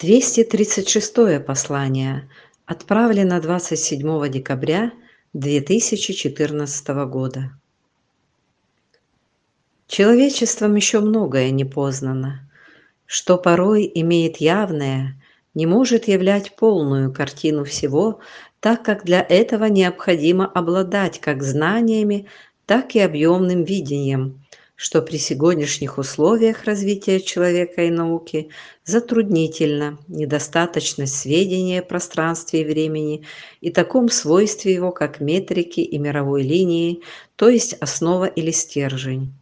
236 послание отправлено 27 декабря 2014 года. Человечеством еще многое не познано, что порой имеет явное, не может являть полную картину всего, так как для этого необходимо обладать как знаниями, так и объемным видением, что при сегодняшних условиях развития человека и науки затруднительно недостаточность сведения о пространстве и времени и таком свойстве его, как метрики и мировой линии, то есть основа или стержень.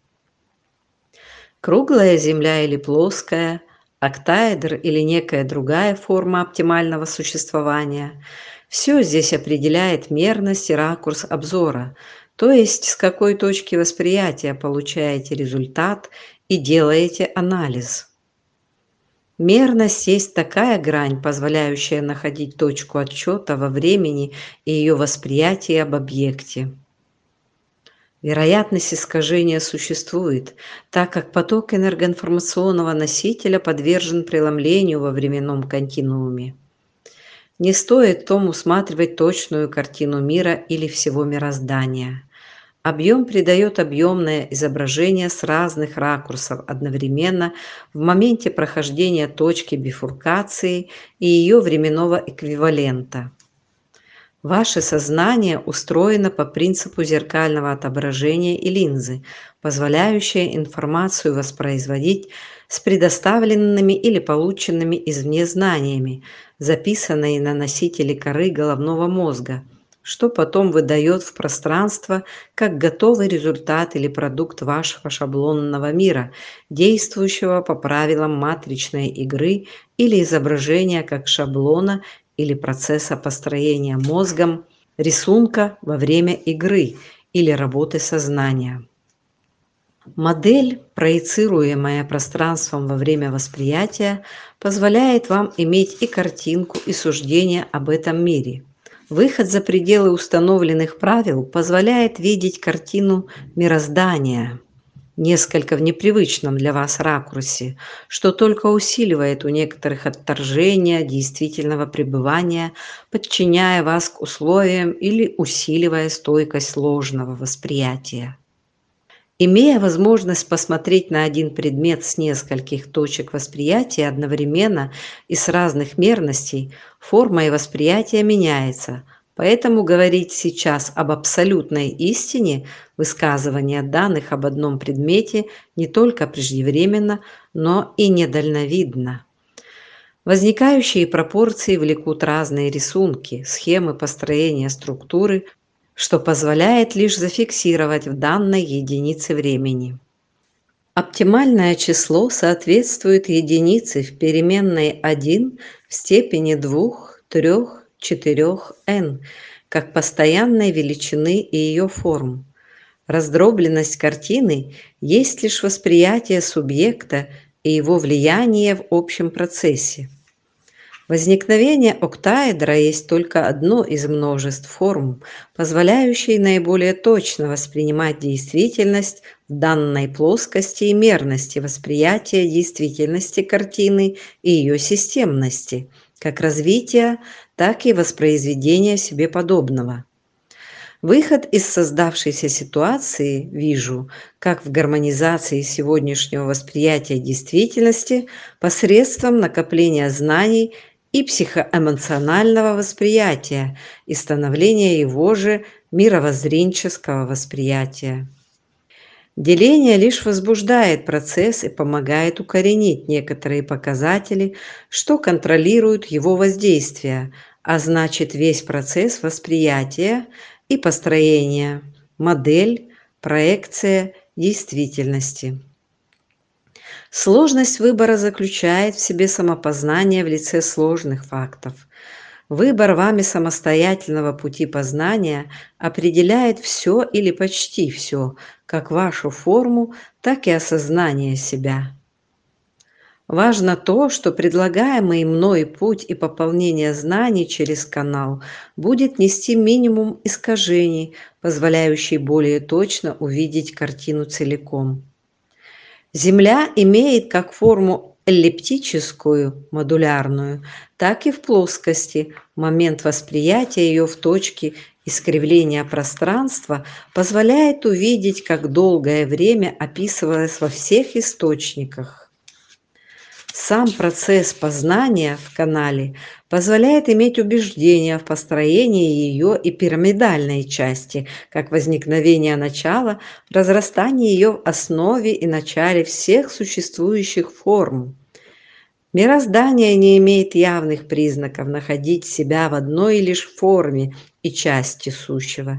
Круглая Земля или плоская, октаэдр или некая другая форма оптимального существования – все здесь определяет мерность и ракурс обзора, то есть с какой точки восприятия получаете результат и делаете анализ. Мерность есть такая грань, позволяющая находить точку отсчета во времени и ее восприятии об объекте. Вероятность искажения существует, так как поток энергоинформационного носителя подвержен преломлению во временном континууме. Не стоит в том усматривать точную картину мира или всего мироздания. Объем придает объемное изображение с разных ракурсов одновременно в моменте прохождения точки бифуркации и ее временного эквивалента. Ваше сознание устроено по принципу зеркального отображения и линзы, позволяющее информацию воспроизводить с предоставленными или полученными извне знаниями, записанные на носителе коры головного мозга, что потом выдает в пространство как готовый результат или продукт вашего шаблонного мира, действующего по правилам матричной игры или изображения как шаблона или процесса построения мозгом рисунка во время игры или работы сознания. Модель, проецируемая пространством во время восприятия, позволяет вам иметь и картинку, и суждение об этом мире. Выход за пределы установленных правил позволяет видеть картину мироздания, несколько в непривычном для вас ракурсе, что только усиливает у некоторых отторжение действительного пребывания, подчиняя вас к условиям или усиливая стойкость сложного восприятия. Имея возможность посмотреть на один предмет с нескольких точек восприятия одновременно и с разных мерностей, форма и восприятие меняется, поэтому говорить сейчас об абсолютной истине высказывания данных об одном предмете не только преждевременно, но и недальновидно. Возникающие пропорции влекут разные рисунки, схемы построения структуры, что позволяет лишь зафиксировать в данной единице времени. Оптимальное число соответствует единице в переменной 1 в степени 2, 3, 4 n, как постоянной величины и ее форм. Раздробленность картины есть лишь восприятие субъекта и его влияние в общем процессе. Возникновение октаэдра есть только одно из множеств форм, позволяющей наиболее точно воспринимать действительность в данной плоскости и мерности восприятия действительности картины и ее системности, как развития, так и воспроизведения себе подобного. Выход из создавшейся ситуации вижу как в гармонизации сегодняшнего восприятия действительности посредством накопления знаний и психоэмоционального восприятия и становления его же мировоззренческого восприятия. Деление лишь возбуждает процесс и помогает укоренить некоторые показатели, что контролируют его воздействие, а значит весь процесс восприятия и построения, модель, проекция действительности. Сложность выбора заключает в себе самопознание в лице сложных фактов. Выбор вами самостоятельного пути познания определяет все или почти все, как вашу форму, так и осознание себя. Важно то, что предлагаемый мной путь и пополнение знаний через канал будет нести минимум искажений, позволяющий более точно увидеть картину целиком. Земля имеет как форму эллиптическую, модулярную, так и в плоскости, момент восприятия ее в точке искривления пространства позволяет увидеть, как долгое время описывалось во всех источниках. Сам процесс познания в канале позволяет иметь убеждение в построении ее и пирамидальной части, как возникновение начала, разрастание ее в основе и начале всех существующих форм. Мироздание не имеет явных признаков находить себя в одной лишь форме и части сущего.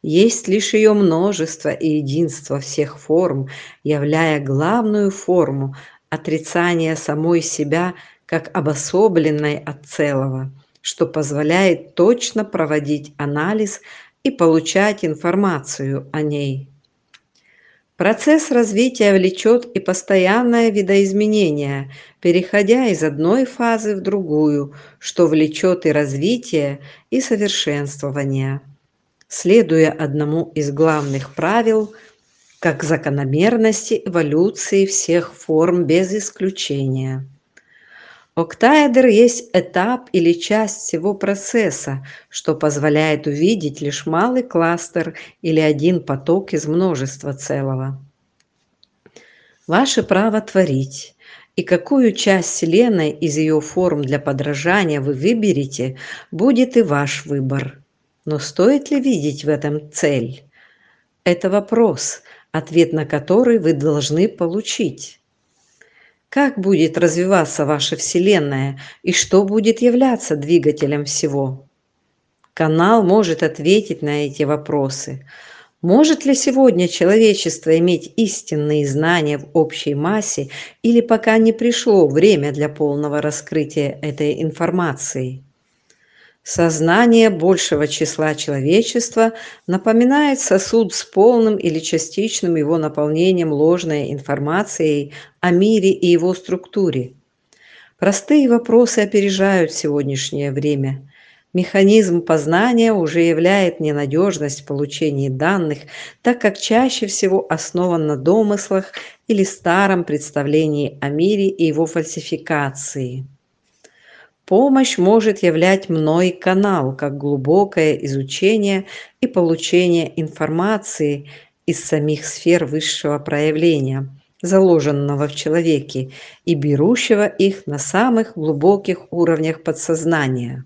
Есть лишь ее множество и единство всех форм, являя главную форму, отрицание самой себя как обособленной от целого, что позволяет точно проводить анализ и получать информацию о ней. Процесс развития влечет и постоянное видоизменение, переходя из одной фазы в другую, что влечет и развитие, и совершенствование. Следуя одному из главных правил – как закономерности эволюции всех форм без исключения. Октаэдр есть этап или часть всего процесса, что позволяет увидеть лишь малый кластер или один поток из множества целого. Ваше право творить, и какую часть Вселенной из ее форм для подражания вы выберете, будет и ваш выбор. Но стоит ли видеть в этом цель? Это вопрос, ответ на который вы должны получить. Как будет развиваться ваша Вселенная и что будет являться двигателем всего? Канал может ответить на эти вопросы. Может ли сегодня человечество иметь истинные знания в общей массе или пока не пришло время для полного раскрытия этой информации? Сознание большего числа человечества напоминает сосуд с полным или частичным его наполнением ложной информацией о мире и его структуре. Простые вопросы опережают сегодняшнее время. Механизм познания уже являет ненадежность в получении данных, так как чаще всего основан на домыслах или старом представлении о мире и его фальсификации. Помощь может являть мной канал, как глубокое изучение и получение информации из самих сфер высшего проявления, заложенного в человеке и берущего их на самых глубоких уровнях подсознания.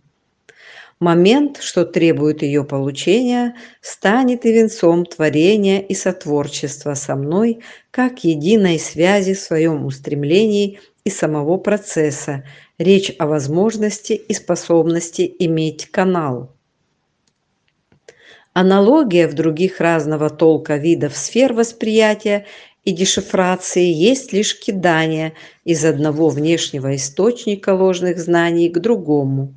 Момент, что требует ее получения, станет и венцом творения и сотворчества со мной, как единой связи в своем устремлении и самого процесса, речь о возможности и способности иметь канал. Аналогия в других разного толка видов сфер восприятия и дешифрации есть лишь кидание из одного внешнего источника ложных знаний к другому.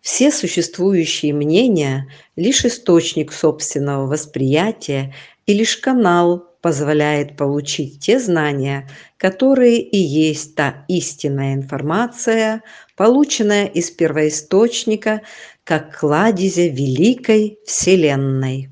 Все существующие мнения – лишь источник собственного восприятия и лишь канал, позволяет получить те знания, которые и есть та истинная информация, полученная из первоисточника, как кладезя великой Вселенной.